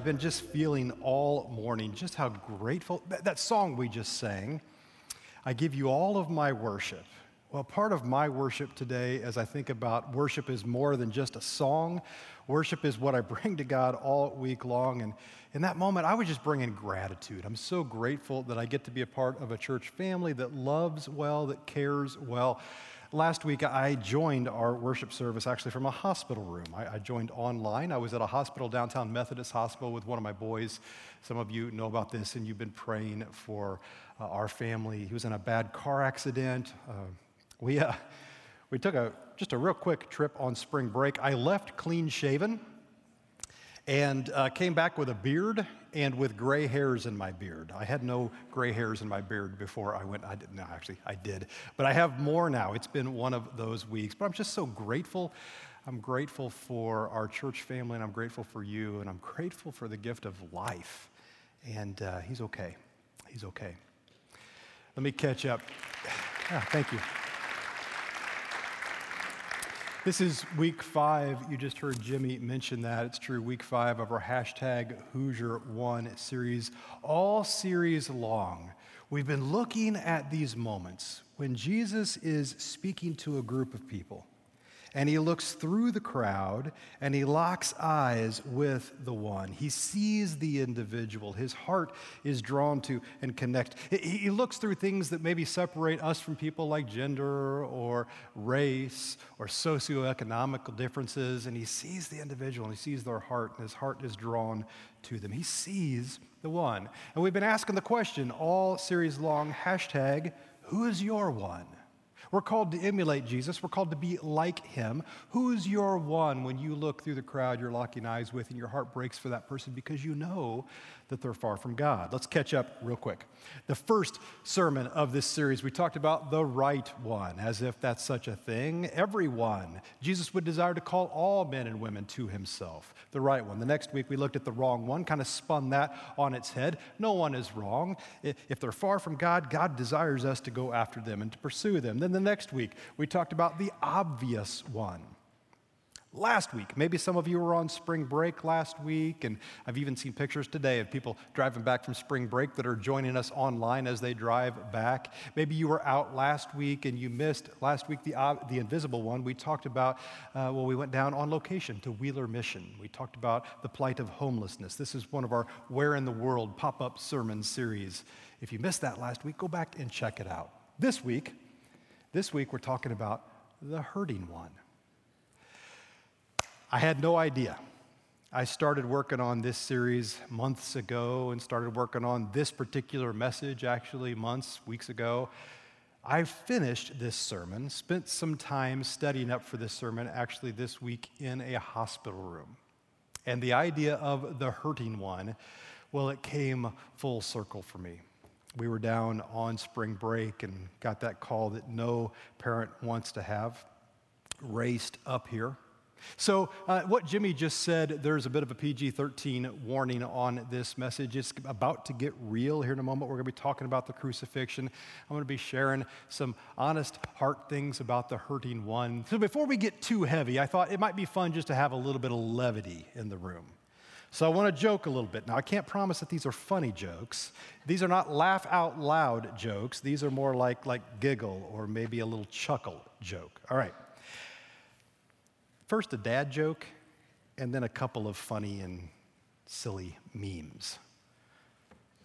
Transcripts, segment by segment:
I've been just feeling all morning just how grateful that, that, song we just sang. I give you all of my worship. Well, part of my worship today, as I think about worship, is more than just a song. Worship is what I bring to God all week long. And in that moment, I was just bringing gratitude. I'm so grateful that I get to be a part of a church family that loves well, that cares well. Last week, I joined our worship service actually from a hospital room. I, I, joined online. I was at a hospital, downtown Methodist Hospital, with one of my boys. Some of you know about this, and you've been praying for uh, our family. He was in a bad car accident. Uh, we, uh, we took a, just a real quick trip on spring break. I left clean shaven and uh, came back with a beard and with gray hairs in my beard. I had no gray hairs in my beard before I went. I didn't, no, actually, I did. But I have more now. It's been one of those weeks. But I'm just so grateful. I'm grateful for our church family, and I'm grateful for you, and I'm grateful for the gift of life. And uh, he's okay. He's okay. Let me catch up. Yeah, thank you. This is week five. You just heard Jimmy mention that. It's true, week five of our hashtag Who's Your One series, all series long. We've been looking at these moments when Jesus is speaking to a group of people and he looks through the crowd and he locks eyes with the one. He sees the individual. His heart is drawn to and connect. He looks through things that maybe separate us from people like gender or race or socioeconomic differences, and he sees the individual and he sees their heart, and his heart is drawn to them. He sees the one. And we've been asking the question all series long hashtag, who is your one? We're called to emulate Jesus. We're called to be like him. Who's your one when you look through the crowd you're locking eyes with and your heart breaks for that person because you know that they're far from God? Let's catch up real quick. The first sermon of this series, we talked about the right one, as if that's such a thing. Everyone. Jesus would desire to call all men and women to himself. The right one. The next week, we looked at the wrong one, kind of spun that on its head. No one is wrong. If they're far from God, God desires us to go after them and to pursue them. Then the next week, we talked about the obvious one last week. Maybe some of you were on spring break last week, and I've even seen pictures today of people driving back from spring break that are joining us online as they drive back. Maybe you were out last week and you missed last week the, uh, the invisible one. We talked about, uh, well, we went down on location to Wheeler Mission. We talked about the plight of homelessness. This is one of our Where in the World pop up sermon series. If you missed that last week, go back and check it out. This week, this week we're talking about the hurting one. I had no idea. I started working on this series months ago and started working on this particular message actually months, weeks ago. I finished this sermon, spent some time studying up for this sermon actually this week in a hospital room. And the idea of the hurting one, well, it came full circle for me. We were down on spring break and got that call that no parent wants to have, raced up here so, uh, what Jimmy just said, there's a bit of a PG 13 warning on this message. It's about to get real here in a moment. We're going to be talking about the crucifixion. I'm going to be sharing some honest heart things about the hurting one. So, before we get too heavy, I thought it might be fun just to have a little bit of levity in the room. So, I want to joke a little bit. Now, I can't promise that these are funny jokes. These are not laugh out loud jokes. These are more like, like giggle or maybe a little chuckle joke. All right. First, a dad joke, and then a couple of funny and silly memes.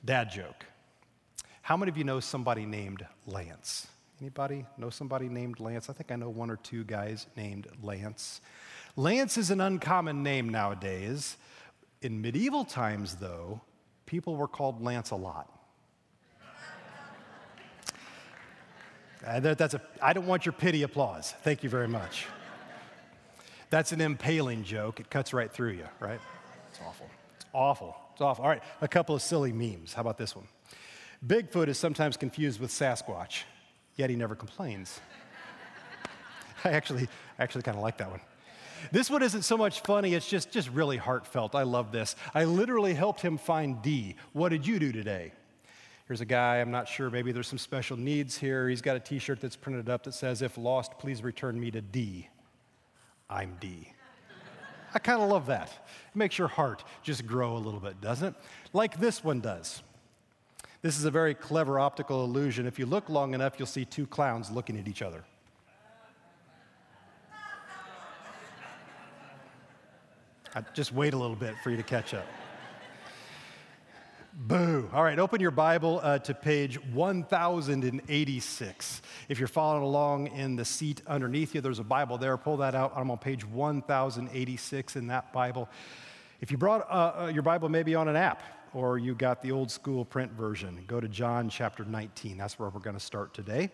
Dad joke. How many of you know somebody named Lance? Anybody know somebody named Lance? I think I know one or two guys named Lance. Lance is an uncommon name nowadays. In medieval times, though, people were called Lance a lot. Uh, that's a, I don't want your pity applause. Thank you very much. That's an impaling joke. It cuts right through you, right? It's awful. It's awful. It's awful. All right, a couple of silly memes. How about this one? Bigfoot is sometimes confused with Sasquatch, yet he never complains. I actually, I actually kind of like that one. This one isn't so much funny, it's just, just really heartfelt. I love this. I literally helped him find D. What did you do today? Here's a guy, I'm not sure, maybe there's some special needs here. He's got a t shirt that's printed up that says, If lost, please return me to D. I'm D. I kind of love that. It makes your heart just grow a little bit, doesn't it? Like this one does. This is a very clever optical illusion. If you look long enough, you'll see two clowns looking at each other. I just wait a little bit for you to catch up. Boo. All right, open your Bible uh, to page 1086. If you're following along in the seat underneath you, there's a Bible there. Pull that out. I'm on page 1086 in that Bible. If you brought uh, uh, your Bible maybe on an app or you got the old school print version, go to John chapter 19. That's where we're going to start today.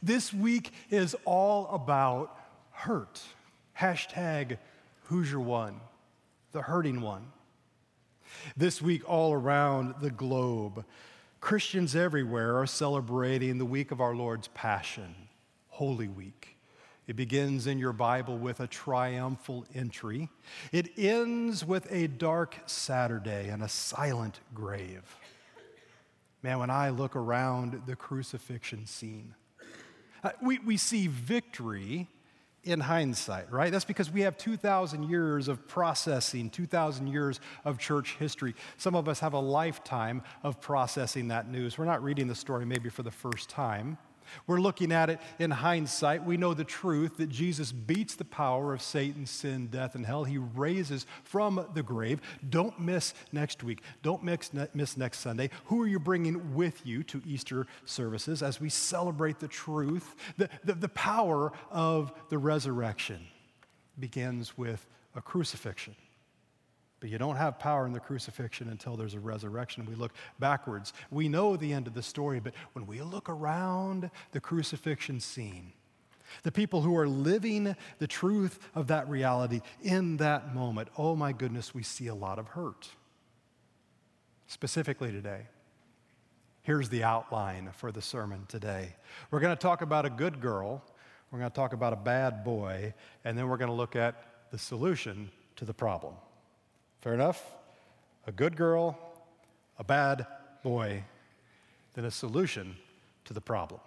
This week is all about hurt. Hashtag Who's Your One, the hurting one. This week, all around the globe, Christians everywhere are celebrating the week of our Lord's Passion, Holy Week. It begins in your Bible with a triumphal entry. It ends with a dark Saturday and a silent grave. Man, when I look around the crucifixion scene, uh, we, we see victory in hindsight, right? That's because we have 2,000 years of processing, 2,000 years of church history. Some of us have a lifetime of processing that news. We're not reading the story maybe for the first time. We're looking at it in hindsight. We know the truth that Jesus beats the power of Satan, sin, death, and hell. He raises from the grave. Don't miss next week. Don't miss, next Sunday. Who are you bringing with you to Easter services as we celebrate the truth? The, the, the power of the resurrection begins with a crucifixion. But you don't have power in the crucifixion until there's a resurrection. We look backwards. We know the end of the story, but when we look around the crucifixion scene, the people who are living the truth of that reality in that moment, oh my goodness, we see a lot of hurt. Specifically today, here's the outline for the sermon today. We're going to talk about a good girl, we're going to talk about a bad boy, and then we're going to look at the solution to the problem. Fair enough? A good girl, a bad boy, then a solution to the problem.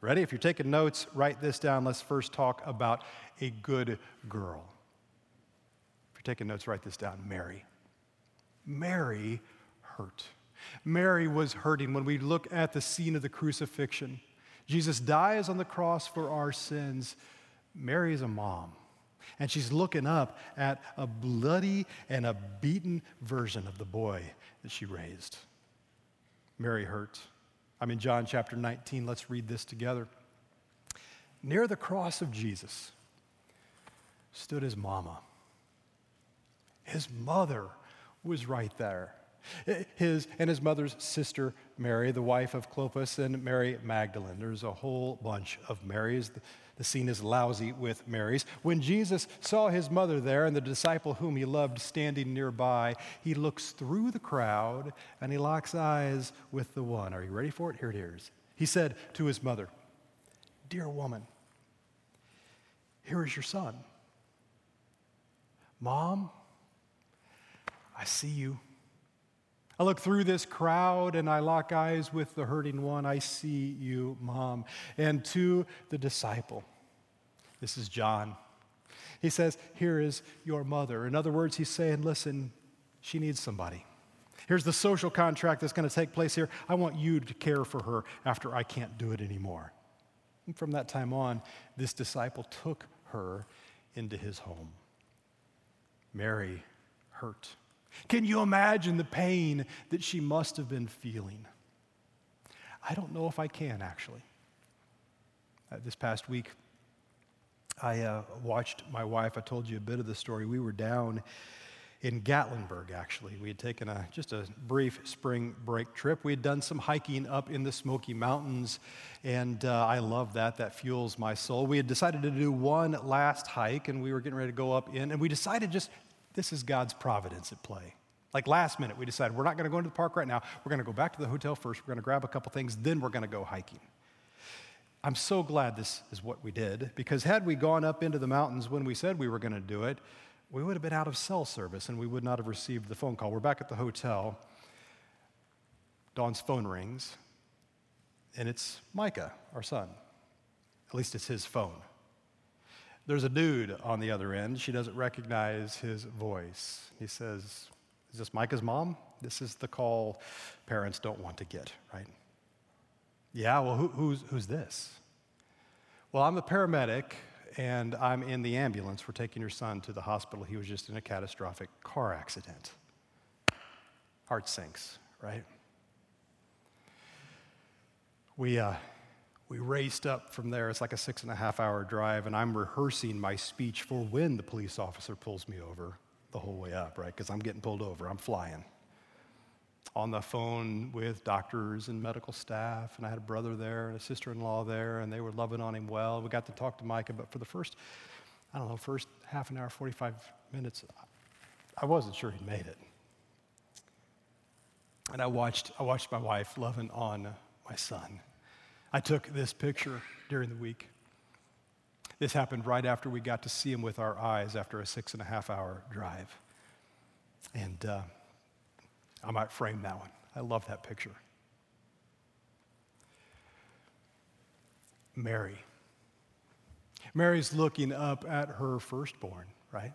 Ready? If you're taking notes, write this down. Let's first talk about a good girl. If you're taking notes, write this down Mary. Mary hurt. Mary was hurting when we look at the scene of the crucifixion. Jesus dies on the cross for our sins. Mary is a mom and she's looking up at a bloody and a beaten version of the boy that she raised. Mary hurt. I'm in John chapter 19. Let's read this together. Near the cross of Jesus stood his mama. His mother was right there. His and his mother's sister Mary, the wife of Clopas, and Mary Magdalene. There's a whole bunch of Marys. The scene is lousy with Mary's. When Jesus saw his mother there and the disciple whom he loved standing nearby, he looks through the crowd and he locks eyes with the one. Are you ready for it? Here it is. He said to his mother, Dear woman, here is your son. Mom, I see you. I look through this crowd and I lock eyes with the hurting one. I see you, mom. And to the disciple, this is John. He says, Here is your mother. In other words, he's saying, Listen, she needs somebody. Here's the social contract that's going to take place here. I want you to care for her after I can't do it anymore. And from that time on, this disciple took her into his home. Mary hurt. Can you imagine the pain that she must have been feeling? I don't know if I can, actually. Uh, this past week, I uh, watched my wife. I told you a bit of the story. We were down in Gatlinburg, actually. We had taken a, just a brief spring break trip. We had done some hiking up in the Smoky Mountains, and uh, I love that. That fuels my soul. We had decided to do one last hike, and we were getting ready to go up in, and we decided just this is God's providence at play. Like last minute, we decided we're not going to go into the park right now. We're going to go back to the hotel first. We're going to grab a couple things, then we're going to go hiking. I'm so glad this is what we did because had we gone up into the mountains when we said we were going to do it, we would have been out of cell service and we would not have received the phone call. We're back at the hotel. Dawn's phone rings, and it's Micah, our son. At least it's his phone. There's a dude on the other end. She doesn't recognize his voice. He says, Is this Micah's mom? This is the call parents don't want to get, right? Yeah, well, who, who's, who's this? Well, I'm a paramedic and I'm in the ambulance. We're taking your son to the hospital. He was just in a catastrophic car accident. Heart sinks, right? We, uh, we raced up from there. It's like a six and a half hour drive, and I'm rehearsing my speech for when the police officer pulls me over the whole way up, right? Because I'm getting pulled over, I'm flying. On the phone with doctors and medical staff, and I had a brother there and a sister in law there, and they were loving on him well. We got to talk to Micah, but for the first, I don't know, first half an hour, 45 minutes, I wasn't sure he'd made it. And I watched, I watched my wife loving on my son I took this picture during the week. This happened right after we got to see him with our eyes after a six and a half hour drive. And uh, I might frame that one. I love that picture. Mary. Mary's looking up at her firstborn, right?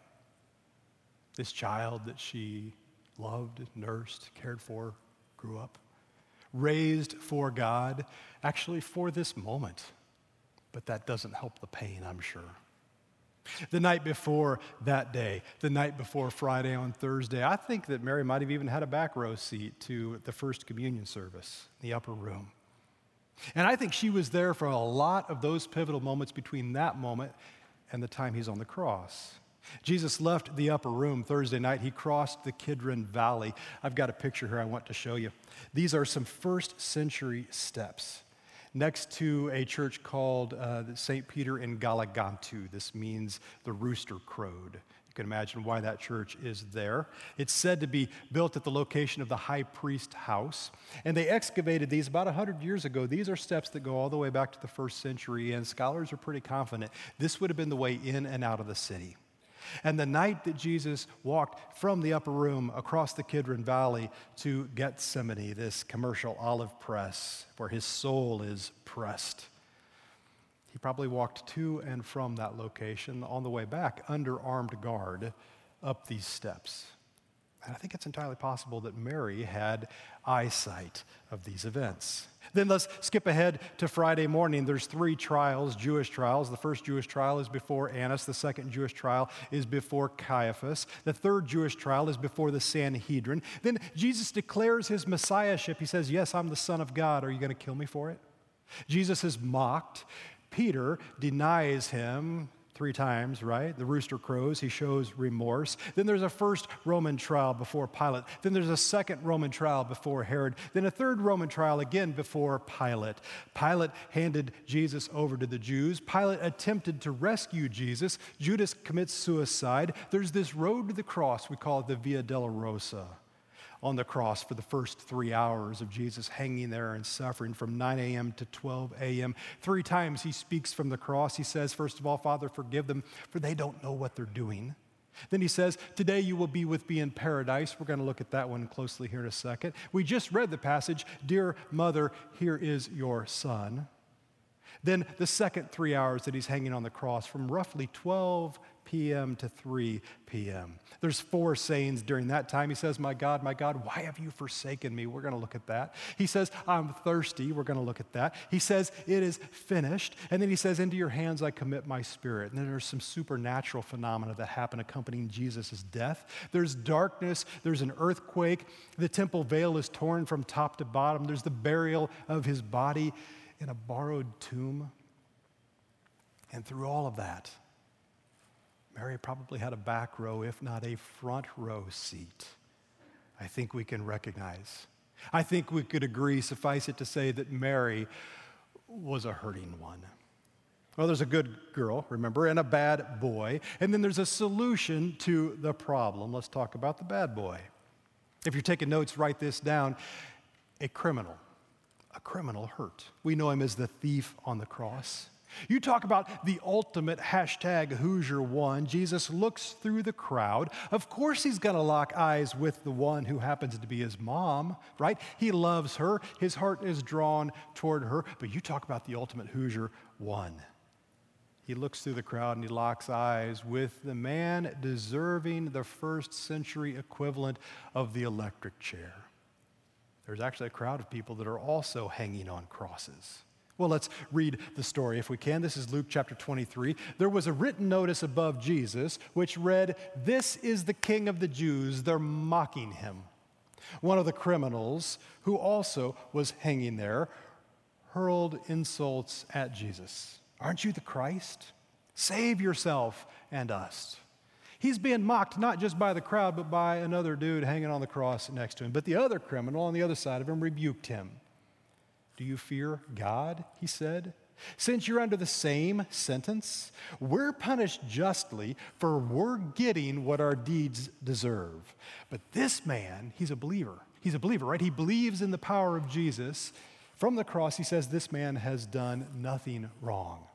This child that she loved, nursed, cared for, grew up raised for God, actually for this moment. But that doesn't help the pain, I'm sure. The night before that day, the night before Friday on Thursday, I think that Mary might have even had a back row seat to the first communion service, in the upper room. And I think she was there for a lot of those pivotal moments between that moment and the time he's on the cross. Jesus left the upper room Thursday night. He crossed the Kidron Valley. I've got a picture here I want to show you. These are some first century steps next to a church called uh, St. Peter in Gallicantu. This means the rooster crowed. You can imagine why that church is there. It's said to be built at the location of the high priest house. And they excavated these about 100 years ago. These are steps that go all the way back to the first century, and scholars are pretty confident this would have been the way in and out of the city. And the night that Jesus walked from the upper room across the Kidron Valley to Gethsemane, this commercial olive press where his soul is pressed, he probably walked to and from that location on the way back under armed guard up these steps. And I think it's entirely possible that Mary had eyesight of these events. Then let's skip ahead to Friday morning. There's three trials, Jewish trials. The first Jewish trial is before Annas. The second Jewish trial is before Caiaphas. The third Jewish trial is before the Sanhedrin. Then Jesus declares his messiahship. He says, Yes, I'm the Son of God. Are you going to kill me for it? Jesus is mocked. Peter denies him three times, right? The rooster crows, he shows remorse. Then there's a first Roman trial before Pilate. Then there's a second Roman trial before Herod. Then a third Roman trial again before Pilate. Pilate handed Jesus over to the Jews. Pilate attempted to rescue Jesus. Judas commits suicide. There's this road to the cross, we call it the Via Dolorosa on the cross for the first three hours of Jesus hanging there and suffering from 9 a.m. to 12 a.m. Three times he speaks from the cross. He says, First of all, Father, forgive them, for they don't know what they're doing. Then he says, Today you will be with me in paradise. We're going to look at that one closely here in a second. We just read the passage Dear mother, here is your son. Then the second three hours that he's hanging on the cross from roughly 12 p.m. to 3 p.m. There's four sayings during that time. He says, My God, my God, why have you forsaken me? We're going to look at that. He says, I'm thirsty. We're going to look at that. He says, It is finished. And then he says, Into your hands I commit my spirit. And then there's some supernatural phenomena that happen accompanying Jesus' death. There's darkness, there's an earthquake, the temple veil is torn from top to bottom, there's the burial of his body in a borrowed tomb. And through all of that, Mary probably had a back row, if not a front row seat. I think we can recognize. I think we could agree, suffice it to say, that Mary was a hurting one. Well, there's a good girl, remember, and a bad boy. And then there's a solution to the problem. Let's talk about the bad boy. If you're taking notes, write this down. A criminal. A criminal hurt. We know him as the thief on the cross. You talk about the ultimate hashtag who's your one. Jesus looks through the crowd. Of course, he's going to lock eyes with the one who happens to be his mom, right? He loves her. His heart is drawn toward her. But you talk about the ultimate who's your one. he looks through the crowd and he locks eyes with the man deserving the first century equivalent of the electric chair. There's actually a crowd of people that are also hanging on crosses. Well, let's read the story if we can. This is Luke chapter 23. There was a written notice above Jesus which read, This is the King of the Jews. They're mocking him. One of the criminals, who also was hanging there, hurled insults at Jesus. Aren't you the Christ? Save yourself and us. He's being mocked not just by the crowd, but by another dude hanging on the cross next to him. But the other criminal on the other side of him rebuked him. Do you fear God? He said. Since you're under the same sentence, we're punished justly for we're getting what our deeds deserve. But this man, he's a believer. He's a believer, right? He believes in the power of Jesus. From the cross, he says, This man has done nothing wrong.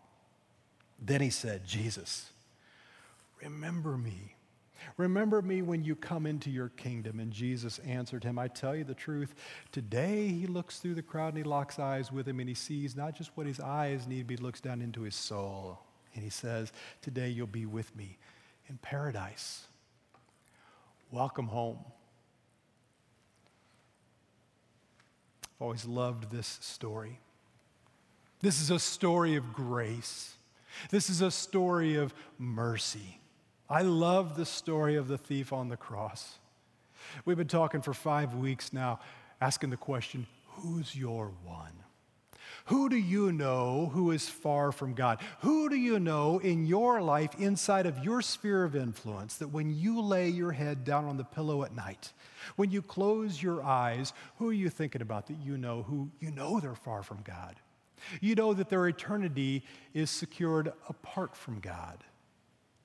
Then he said, Jesus, remember me. Remember me when you come into your kingdom. And Jesus answered him, I tell you the truth. Today he looks through the crowd and he locks eyes with him and he sees not just what his eyes need, but he looks down into his soul. And he says, Today you'll be with me in paradise. Welcome home. I've always loved this story. This is a story of grace. This is a story of mercy. I love the story of the thief on the cross. We've been talking for five weeks now, asking the question who's your one? Who do you know who is far from God? Who do you know in your life, inside of your sphere of influence, that when you lay your head down on the pillow at night, when you close your eyes, who are you thinking about that you know who you know they're far from God? You know that their eternity is secured apart from God.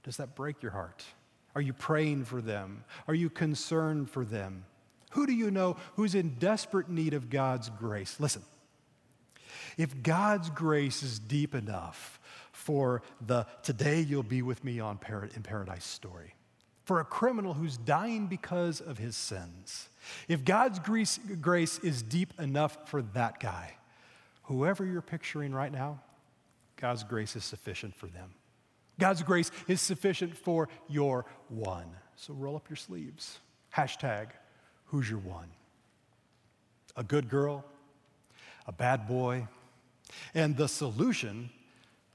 Does that break your heart? Are you praying for them? Are you concerned for them? Who do you know who's in desperate need of God's grace? Listen, if God's grace is deep enough for the today you'll be with me on par- in paradise story, for a criminal who's dying because of his sins, if God's grace, grace is deep enough for that guy, whoever you're picturing right now, God's grace is sufficient for them. God's grace is sufficient for your one. So roll up your sleeves. Hashtag, who's your one? A good girl, a bad boy, and the solution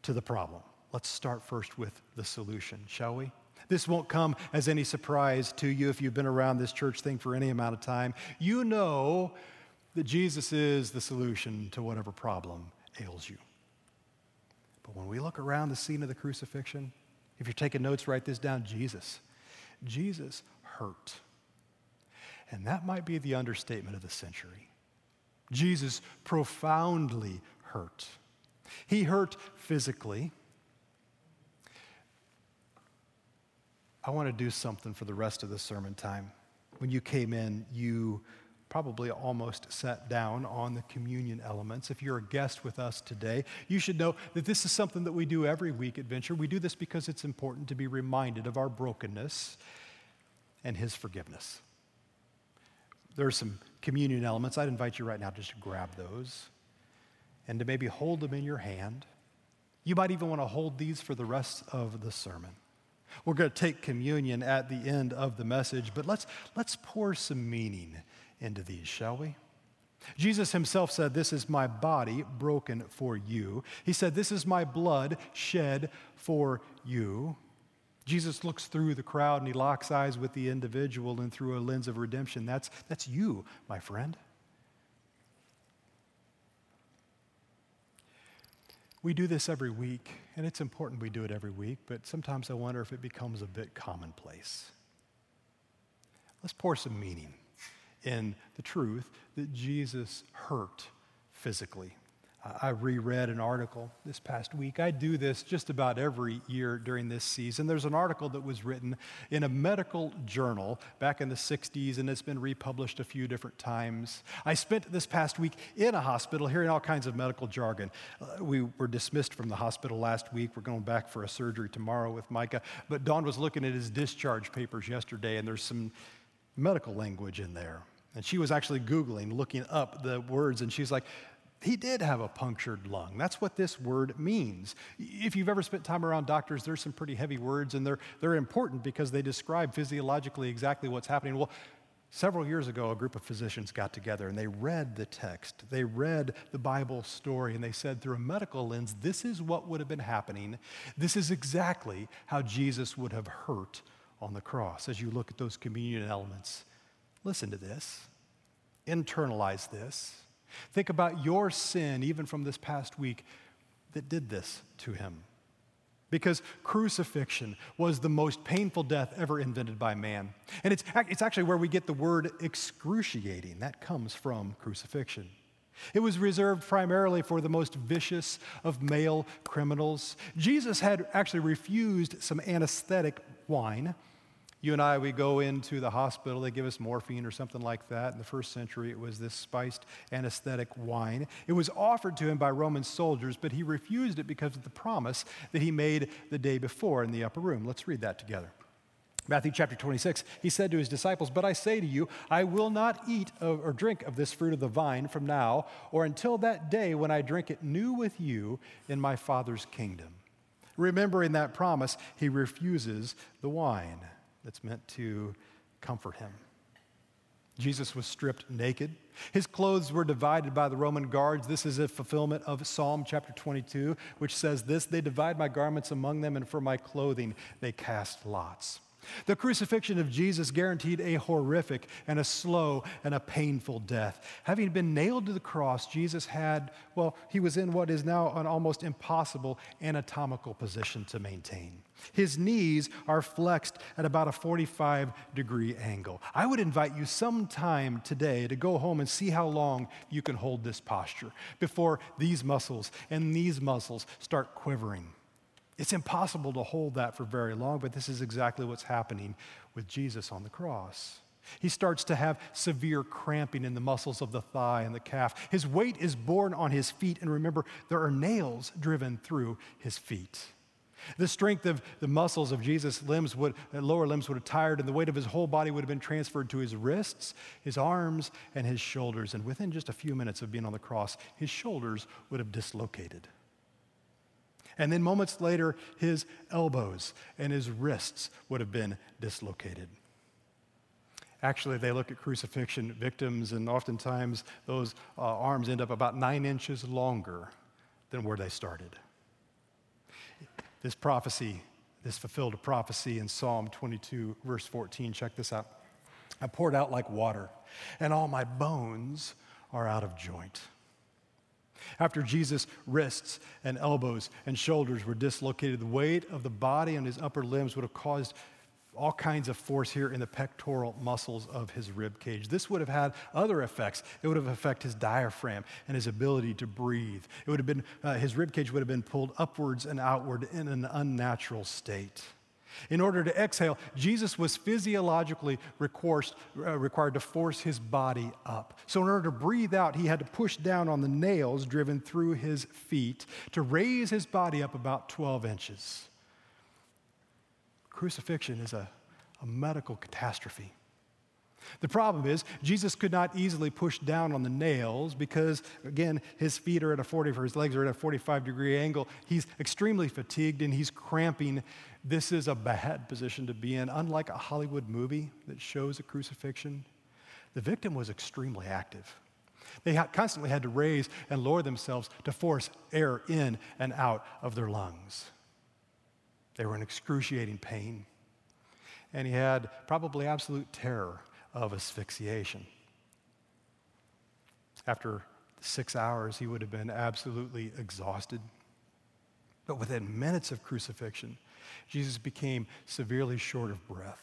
to the problem. Let's start first with the solution, shall we? This won't come as any surprise to you if you've been around this church thing for any amount of time. You know that Jesus is the solution to whatever problem ails you. But when we look around the scene of the crucifixion, if you're taking notes, write this down Jesus. Jesus hurt. And that might be the understatement of the century. Jesus profoundly hurt. He hurt physically. I want to do something for the rest of the sermon time. When you came in, you probably almost sat down on the communion elements. If you're a guest with us today, you should know that this is something that we do every week at Venture. We do this because it's important to be reminded of our brokenness and His forgiveness. There are some communion elements. I'd invite you right now just to grab those and to maybe hold them in your hand. You might even want to hold these for the rest of the sermon. We're going to take communion at the end of the message, but let's, let's pour some meaning into these, shall we? Jesus himself said, This is my body broken for you. He said, This is my blood shed for you. Jesus looks through the crowd and he locks eyes with the individual and through a lens of redemption. That's, that's you, my friend. We do this every week, and it's important we do it every week, but sometimes I wonder if it becomes a bit commonplace. Let's pour some meaning in the truth that Jesus hurt physically. I reread an article this past week. I do this just about every year during this season. There's an article that was written in a medical journal back in the 60s, and it's been republished a few different times. I spent this past week in a hospital hearing all kinds of medical jargon. Uh, we were dismissed from the hospital last week. We're going back for a surgery tomorrow with Micah. But Dawn was looking at his discharge papers yesterday, and there's some medical language in there. And she was actually Googling, looking up the words, and she's like, He did have a punctured lung. That's what this word means. If you've ever spent time around doctors, there's some pretty heavy words, and they're, they're important because they describe physiologically exactly what's happening. Well, several years ago, a group of physicians got together and they read the text. They read the Bible story, and they said, through a medical lens, this is what would have been happening. This is exactly how Jesus would have hurt on the cross as you look at those communion elements. Listen to this, internalize this. Think about your sin, even from this past week, that did this to him. Because crucifixion was the most painful death ever invented by man. And it's, it's actually where we get the word excruciating. That comes from crucifixion. It was reserved primarily for the most vicious of male criminals. Jesus had actually refused some anesthetic wine you and I, we go into the hospital, they give us morphine or something like that. In the first century, it was this spiced anesthetic wine. It was offered to him by Roman soldiers, but he refused it because of the promise that he made the day before in the upper room. Let's read that together. Matthew chapter 26, he said to his disciples, But I say to you, I will not eat or drink of this fruit of the vine from now or until that day when I drink it new with you in my Father's kingdom. Remembering that promise, he refuses the wine that's meant to comfort him. Jesus was stripped naked. His clothes were divided by the Roman guards. This is a fulfillment of Psalm chapter 22, which says this They divide my garments among them, and for my clothing they cast lots. The crucifixion of Jesus guaranteed a horrific and a slow and a painful death. Having been nailed to the cross, Jesus had, well, he was in what is now an almost impossible anatomical position to maintain. His knees are flexed at about a 45 degree angle. I would invite you sometime today to go home and see how long you can hold this posture before these muscles and these muscles start quivering. It's impossible to hold that for very long, but this is exactly what's happening with Jesus on the cross. He starts to have severe cramping in the muscles of the thigh and the calf. His weight is borne on his feet, and remember, there are nails driven through his feet. The strength of the muscles of Jesus' limbs would, lower limbs would have tired, and the weight of his whole body would have been transferred to his wrists, his arms, and his shoulders. And within just a few minutes of being on the cross, his shoulders would have dislocated. And then moments later, his elbows and his wrists would have been dislocated. Actually, they look at crucifixion victims, and oftentimes those uh, arms end up about nine inches longer than where they started. This prophecy, this fulfilled a prophecy in Psalm 22, verse 14. Check this out. I poured out like water, and all my bones are out of joint. After Jesus' wrists and elbows and shoulders were dislocated, the weight of the body on his upper limbs would have caused all kinds of force here in the pectoral muscles of his rib cage. This would have had other effects. It would have affected his diaphragm and his ability to breathe. It would have been, uh, his rib cage would have been pulled upwards and outward in an unnatural state. In order to exhale, Jesus was physiologically uh, required to force his body up. So, in order to breathe out, he had to push down on the nails driven through his feet to raise his body up about 12 inches. Crucifixion is a, a medical catastrophe. The problem is, Jesus could not easily push down on the nails because, again, his feet are at a 40, or his legs are at a 45 degree angle. He's extremely fatigued and he's cramping. This is a bad position to be in. Unlike a Hollywood movie that shows a crucifixion, the victim was extremely active. They constantly had to raise and lower themselves to force air in and out of their lungs. They were in excruciating pain. And he had probably absolute terror of asphyxiation. After six hours, he would have been absolutely exhausted. But within minutes of crucifixion, Jesus became severely short of breath.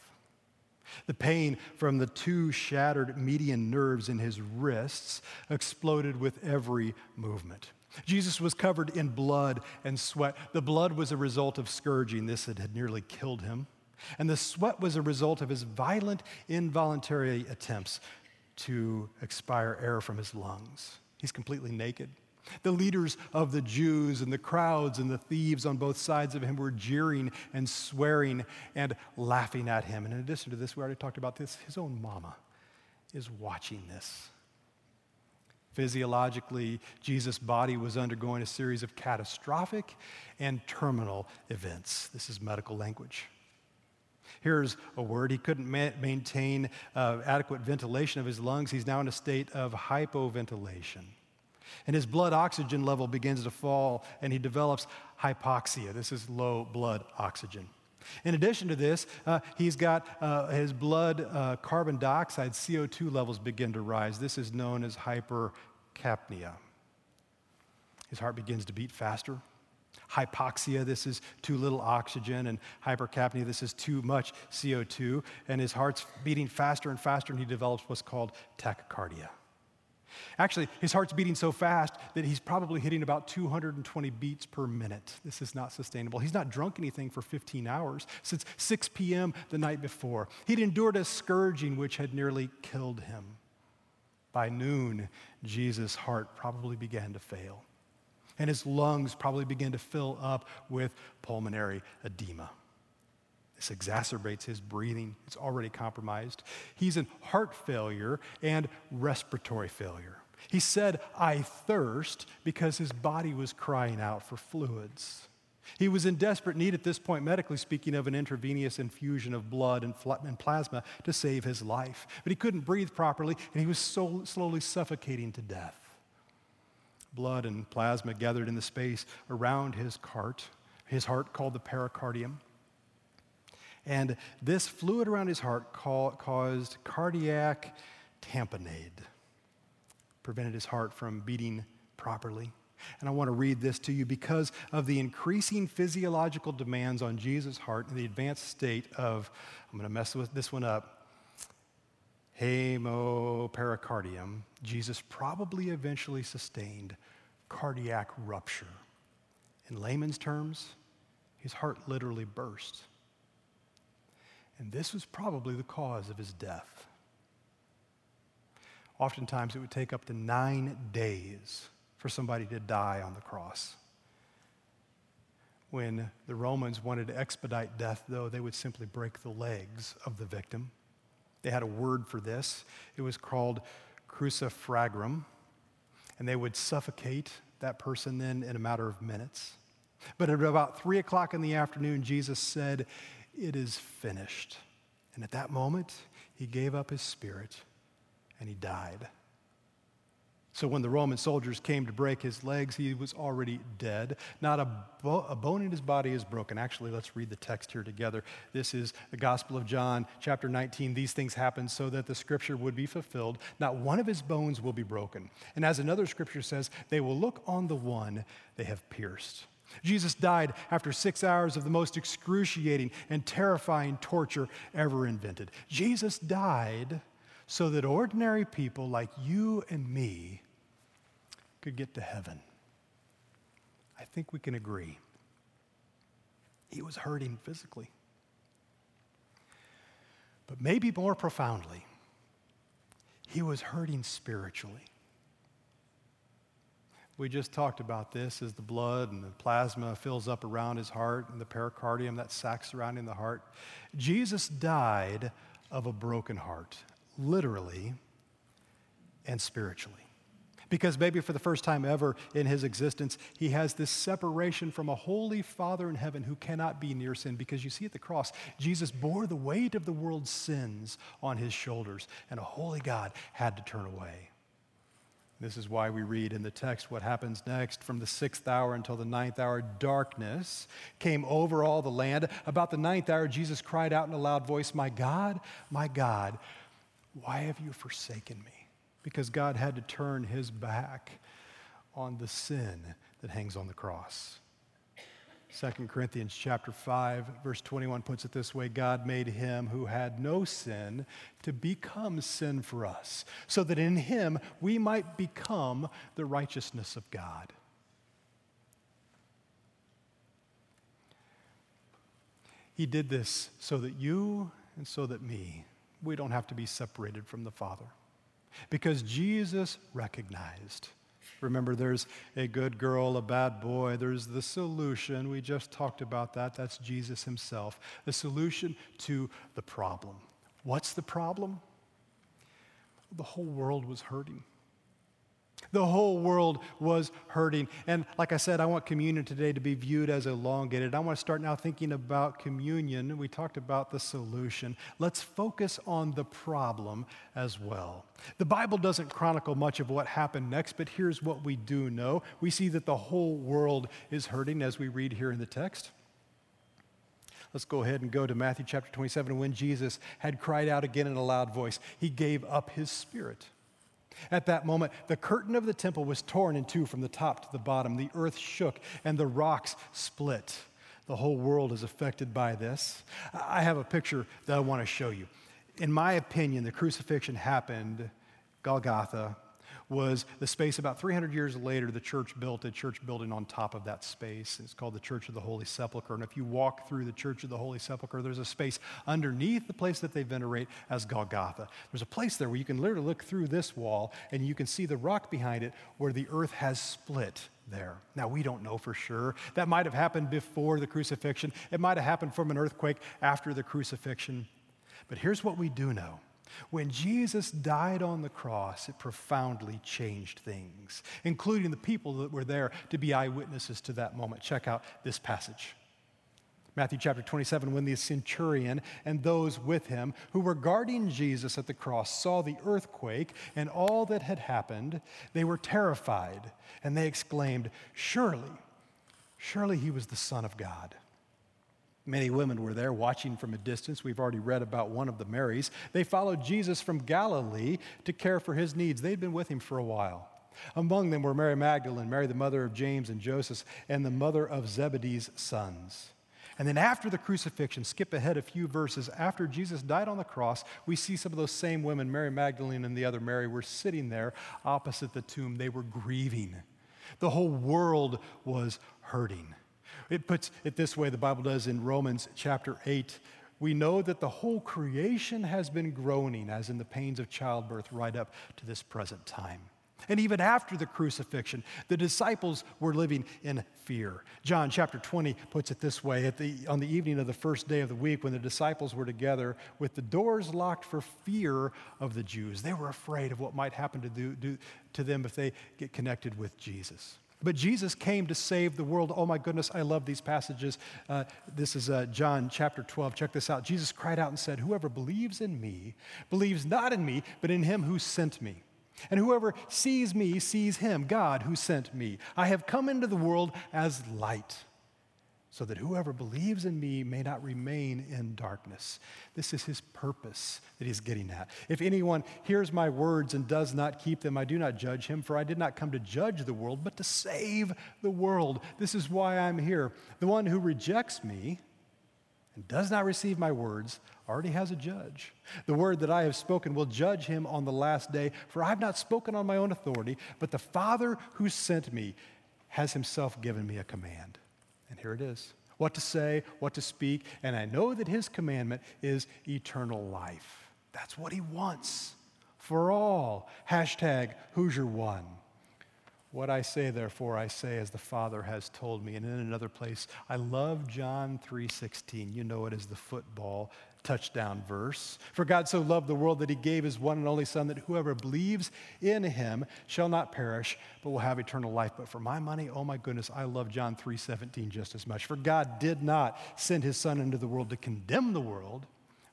The pain from the two shattered median nerves in his wrists exploded with every movement. Jesus was covered in blood and sweat. The blood was a result of scourging. This had nearly killed him. And the sweat was a result of his violent, involuntary attempts to expire air from his lungs. He's completely naked. The leaders of the Jews and the crowds and the thieves on both sides of him were jeering and swearing and laughing at him. And in addition to this, we already talked about this, his own mama is watching this. Physiologically, Jesus' body was undergoing a series of catastrophic and terminal events. This is medical language. Here's a word he couldn't ma- maintain uh, adequate ventilation of his lungs. He's now in a state of hypoventilation. And his blood oxygen level begins to fall, and he develops hypoxia. This is low blood oxygen. In addition to this, uh, he's got uh, his blood uh, carbon dioxide, CO2 levels begin to rise. This is known as hypercapnia. His heart begins to beat faster. Hypoxia, this is too little oxygen, and hypercapnia, this is too much CO2, and his heart's beating faster and faster, and he develops what's called tachycardia. Actually, his heart's beating so fast that he's probably hitting about 220 beats per minute. This is not sustainable. He's not drunk anything for 15 hours since 6 p.m. the night before. He'd endured a scourging which had nearly killed him. By noon, Jesus' heart probably began to fail, and his lungs probably began to fill up with pulmonary edema. This exacerbates his breathing. It's already compromised. He's in heart failure and respiratory failure. He said, I thirst because his body was crying out for fluids. He was in desperate need at this point, medically speaking, of an intravenous infusion of blood and, plasma to save his life. But he couldn't breathe properly, and he was so slowly suffocating to death. Blood and plasma gathered in the space around his heart, his heart called the pericardium. And this fluid around his heart caused cardiac tamponade, prevented his heart from beating properly. And I want to read this to you because of the increasing physiological demands on Jesus' heart and the advanced state of, I'm going to mess with this one up, hemopericardium. Jesus probably eventually sustained cardiac rupture. In layman's terms, his heart literally burst. And this was probably the cause of his death. Oftentimes, it would take up to nine days for somebody to die on the cross. When the Romans wanted to expedite death, though, they would simply break the legs of the victim. They had a word for this. It was called crucifragium, and they would suffocate that person then in a matter of minutes. But at about three o'clock in the afternoon, Jesus said, it is finished. And at that moment, he gave up his spirit and he died. So when the Roman soldiers came to break his legs, he was already dead. Not a, bo- a, bone in his body is broken. Actually, let's read the text here together. This is the Gospel of John, chapter 19. These things happened so that the scripture would be fulfilled. Not one of his bones will be broken. And as another scripture says, they will look on the one they have pierced. Jesus died after six hours of the most excruciating and terrifying torture ever invented. Jesus died so that ordinary people like you and me could get to heaven. I think we can agree. He was hurting physically. But maybe more profoundly, he was hurting spiritually. We just talked about this as the blood and the plasma fills up around his heart and the pericardium, that sac surrounding the heart. Jesus died of a broken heart, literally and spiritually. Because maybe for the first time ever in his existence, he has this separation from a holy Father in heaven who cannot be near sin. Because you see at the cross, Jesus bore the weight of the world's sins on his shoulders, and a holy God had to turn away. This is why we read in the text what happens next. From the sixth hour until the ninth hour, darkness came over all the land. About the ninth hour, Jesus cried out in a loud voice, My God, my God, why have you forsaken me? Because God had to turn his back on the sin that hangs on the cross. 2 Corinthians chapter 5 verse 21 puts it this way God made him who had no sin to become sin for us so that in him we might become the righteousness of God. He did this so that you and so that me we don't have to be separated from the Father. Because Jesus recognized Remember, there's a good girl, a bad boy. There's the solution. We just talked about that. That's Jesus himself. The solution to the problem. What's the problem? The whole world was hurting. The whole world was hurting. And like I said, I want communion today to be viewed as elongated. I want to start now thinking about communion. We talked about the solution. Let's focus on the problem as well. The Bible doesn't chronicle much of what happened next, but here's what we do know. We see that the whole world is hurting as we read here in the text. Let's go ahead and go to Matthew chapter 27. When Jesus had cried out again in a loud voice, he gave up his spirit. At that moment, the curtain of the temple was torn in two from the top to the bottom. The earth shook and the rocks split. The whole world is affected by this. I have a picture that I want to show you. In my opinion, the crucifixion happened, Golgotha, was the space about 300 years later, the church built a church building on top of that space. It's called the Church of the Holy Sepulchre. And if you walk through the Church of the Holy Sepulchre, there's a space underneath the place that they venerate as Golgotha. There's a place there where you can literally look through this wall and you can see the rock behind it where the earth has split there. Now, we don't know for sure. That might have happened before the crucifixion, it might have happened from an earthquake after the crucifixion. But here's what we do know when Jesus died on the cross, it profoundly changed things, including the people that were there to be eyewitnesses to that moment. Check out this passage. Matthew chapter 27, when the centurion and those with him who were guarding Jesus at the cross saw the earthquake and all that had happened, they were terrified and they exclaimed, Surely, surely he was the Son of God. Many women were there watching from a distance. We've already read about one of the Marys. They followed Jesus from Galilee to care for his needs. They'd been with him for a while. Among them were Mary Magdalene, Mary, the mother of James and Joseph, and the mother of Zebedee's sons. And then after the crucifixion, skip ahead a few verses, after Jesus died on the cross, we see some of those same women, Mary Magdalene and the other Mary, were sitting there opposite the tomb. They were grieving. The whole world was hurting. It puts it this way the Bible does in Romans chapter 8. We know that the whole creation has been groaning, as in the pains of childbirth, right up to this present time. And even after the crucifixion, the disciples were living in fear. John chapter 20 puts it this way the, on the evening of the first day of the week, when the disciples were together with the doors locked for fear of the Jews, they were afraid of what might happen to, do, do, to them if they get connected with Jesus. But Jesus came to save the world. Oh my goodness, I love these passages. Uh, this is uh, John chapter 12. Check this out. Jesus cried out and said, Whoever believes in me believes not in me, but in him who sent me. And whoever sees me sees him, God, who sent me. I have come into the world as light so that whoever believes in me may not remain in darkness. This is his purpose that he's getting at. If anyone hears my words and does not keep them, I do not judge him, for I did not come to judge the world, but to save the world. This is why I'm here. The one who rejects me and does not receive my words already has a judge. The word that I have spoken will judge him on the last day, for I have not spoken on my own authority, but the Father who sent me has himself given me a command and here it is what to say, what to speak, and I know that his commandment is eternal life. That's what he wants for all. Hashtag Who's Your One. What I say, therefore, I say as the Father has told me. And in another place, I love John 3:16. You know it as the football touchdown verse. For God so loved the world that he gave his one and only Son, that whoever believes in him shall not perish, but will have eternal life. But for my money, oh my goodness, I love John 3:17 just as much. For God did not send his Son into the world to condemn the world.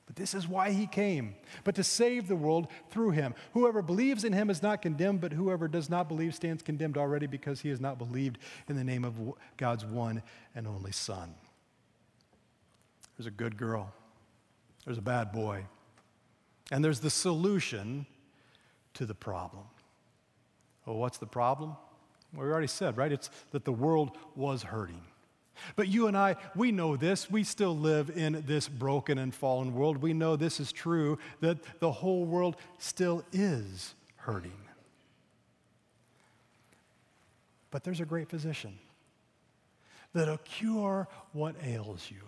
But this is why he came, but to save the world through him. Whoever believes in him is not condemned, but whoever does not believe stands condemned already because he has not believed in the name of God's one and only Son. There's a good girl there's a bad boy. And there's the solution to the problem. Well, what's the problem? Well, we already said, right? It's that the world was hurting. But you and I, we know this. We still live in this broken and fallen world. We know this is true, that the whole world still is hurting. But there's a great physician that'll cure what ails you.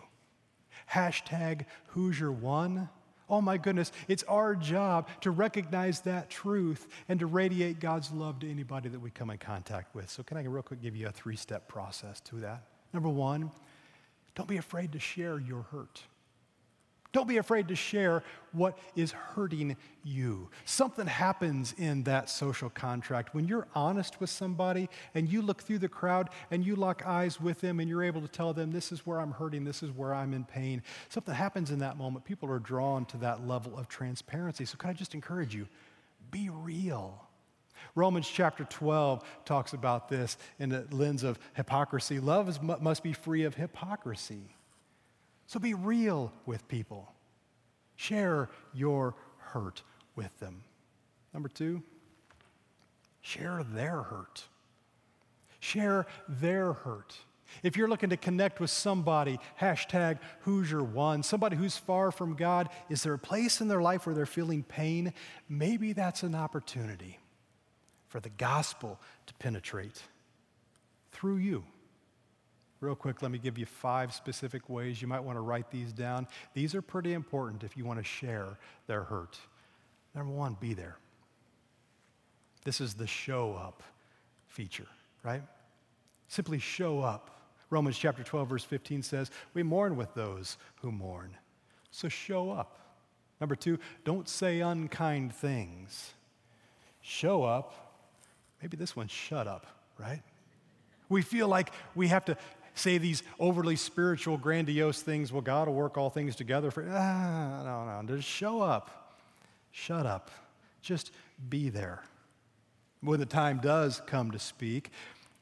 Hashtag Who's Your One. Oh my goodness, it's our job to recognize that truth and to radiate God's love to anybody that we come in contact with. So, can I real quick give you a three step process to that? Number one, don't be afraid to share your hurt. Don't be afraid to share what is hurting you. Something happens in that social contract. When you're honest with somebody and you look through the crowd and you lock eyes with them and you're able to tell them, this is where I'm hurting, this is where I'm in pain, something happens in that moment. People are drawn to that level of transparency. So, can I just encourage you? Be real. Romans chapter 12 talks about this in the lens of hypocrisy. Love is, must be free of hypocrisy. So be real with people. Share your hurt with them. Number two, share their hurt. Share their hurt. If you're looking to connect with somebody, hashtag Who's Your One, somebody who's far from God, is there a place in their life where they're feeling pain? Maybe that's an opportunity for the gospel to penetrate through you. Real quick, let me give you five specific ways you might want to write these down. These are pretty important if you want to share their hurt. Number one, be there. This is the show up feature, right? Simply show up. Romans chapter 12, verse 15 says, We mourn with those who mourn. So show up. Number two, don't say unkind things. Show up. Maybe this one, shut up, right? We feel like we have to say these overly spiritual, grandiose things. Well, God will work all things together for. Ah, no, no. Just show up. Shut up. Just be there. When the time does come to speak,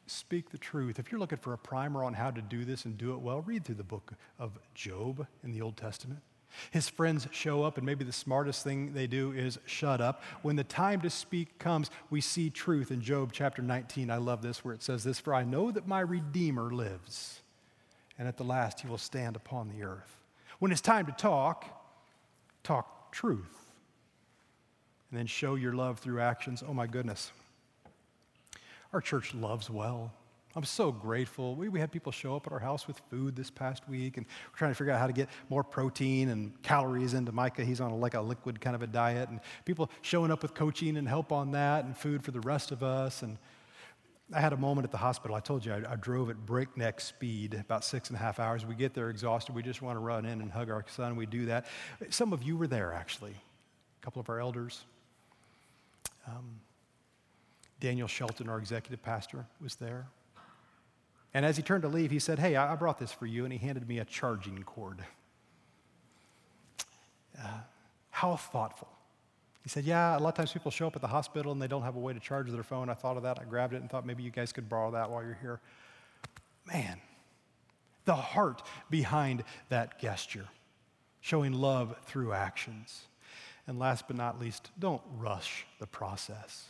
speak the truth. If you're looking for a primer on how to do this and do it well, read through the book of Job in the Old Testament. His friends show up, and maybe the smartest thing they do is shut up. When the time to speak comes, we see truth in Job chapter 19. I love this, where it says this For I know that my Redeemer lives, and at the last he will stand upon the earth. When it's time to talk, talk truth. And then show your love through actions. Oh my goodness. Our church loves well. I'm so grateful. We, we had people show up at our house with food this past week, and we're trying to figure out how to get more protein and calories into Micah. He's on a, like a liquid kind of a diet, and people showing up with coaching and help on that, and food for the rest of us. And I had a moment at the hospital. I told you I, I drove at breakneck speed, about six and a half hours. We get there exhausted. We just want to run in and hug our son. We do that. Some of you were there, actually. A couple of our elders. Um, Daniel Shelton, our executive pastor, was there. And as he turned to leave, he said, Hey, I brought this for you. And he handed me a charging cord. Uh, how thoughtful. He said, Yeah, a lot of times people show up at the hospital and they don't have a way to charge their phone. I thought of that. I grabbed it and thought maybe you guys could borrow that while you're here. Man, the heart behind that gesture, showing love through actions. And last but not least, don't rush the process.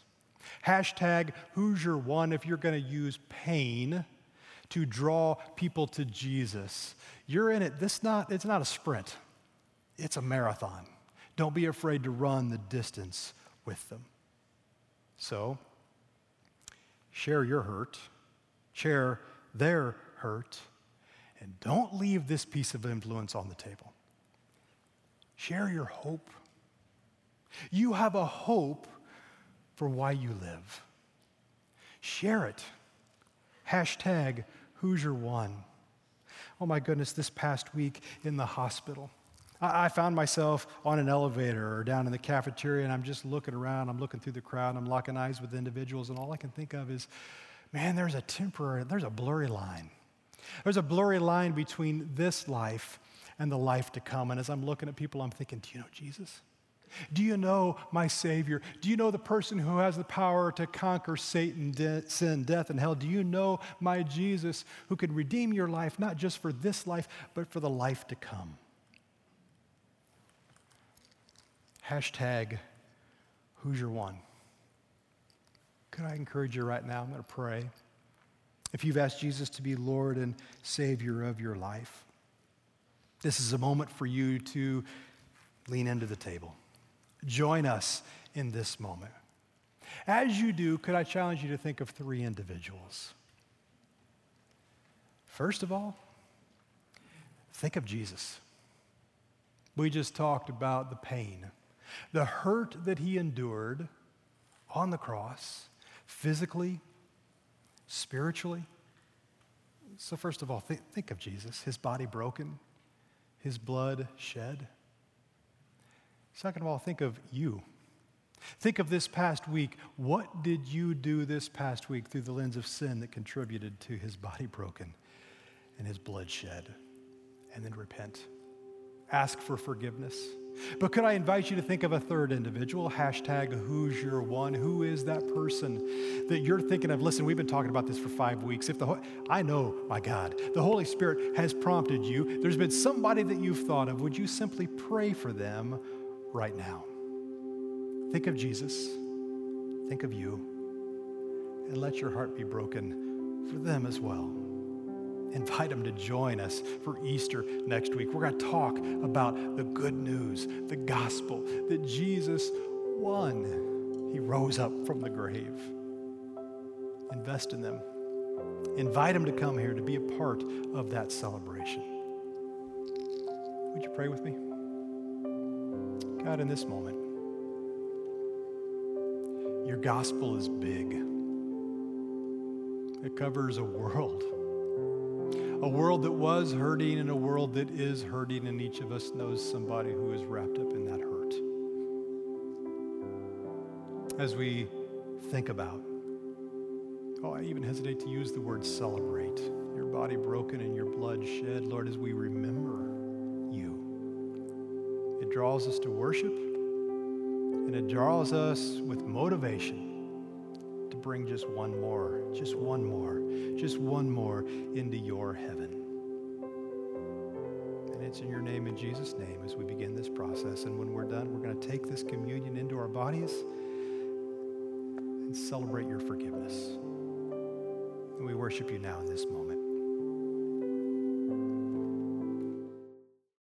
Hashtag Who's Your One if you're going to use pain to draw people to Jesus. You're in it. This not, it's not a sprint, it's a marathon. Don't be afraid to run the distance with them. So, share your hurt, share their hurt, and don't leave this piece of influence on the table. Share your hope. You have a hope for why you live. Share it. Hashtag Who's Your One. Oh my goodness, this past week in the hospital, I, found myself on an elevator or down in the cafeteria, and I'm just looking around. I'm looking through the crowd. I'm locking eyes with individuals, and all I can think of is, man, there's a temporary, there's a blurry line. There's a blurry line between this life and the life to come. And as I'm looking at people, I'm thinking, do you know Jesus? Do you know my Savior? Do you know the person who has the power to conquer Satan, de- sin, death, and hell? Do you know my Jesus who can redeem your life, not just for this life, but for the life to come? Hashtag Who's Your One. Could I encourage you right now? I'm going to pray. If you've asked Jesus to be Lord and Savior of your life, this is a moment for you to lean into the table. Join us in this moment. As you do, could I challenge you to think of three individuals? First of all, think of Jesus. We just talked about the pain, the hurt that he endured on the cross, physically, spiritually. So, first of all, th- think of Jesus, his body broken, his blood shed Second of all, think of you. Think of this past week. What did you do this past week through the lens of sin that contributed to his body broken and his blood shed? And then repent. Ask for forgiveness. But could I invite you to think of a third individual? Hashtag who's your one? Who is that person that you're thinking of? Listen, we've been talking about this for five weeks. If the I know, my God, the Holy Spirit has prompted you. There's been somebody that you've thought of. Would you simply pray for them right now? Think of Jesus. Think of you. And let your heart be broken for them as well invite them to join us for Easter next week. We're going to talk about the good news, the gospel that Jesus won. He rose up from the grave. Invest in them. Invite them to come here to be a part of that celebration. Would you pray with me? God, in this moment, your gospel is big. It covers a world a world that was hurting and a world that is hurting, and each of us knows somebody who is wrapped up in that hurt. As we think about, oh, I even hesitate to use the word celebrate, your body broken and your blood shed, Lord, as we remember it draws us to worship and it draws us with motivation to bring just one more, just one more, just one more into your heaven. And it's in your name, in Jesus' name, as we begin this process. And when we're done, we're going to take this communion into our bodies and celebrate your forgiveness. And we worship you now in this moment.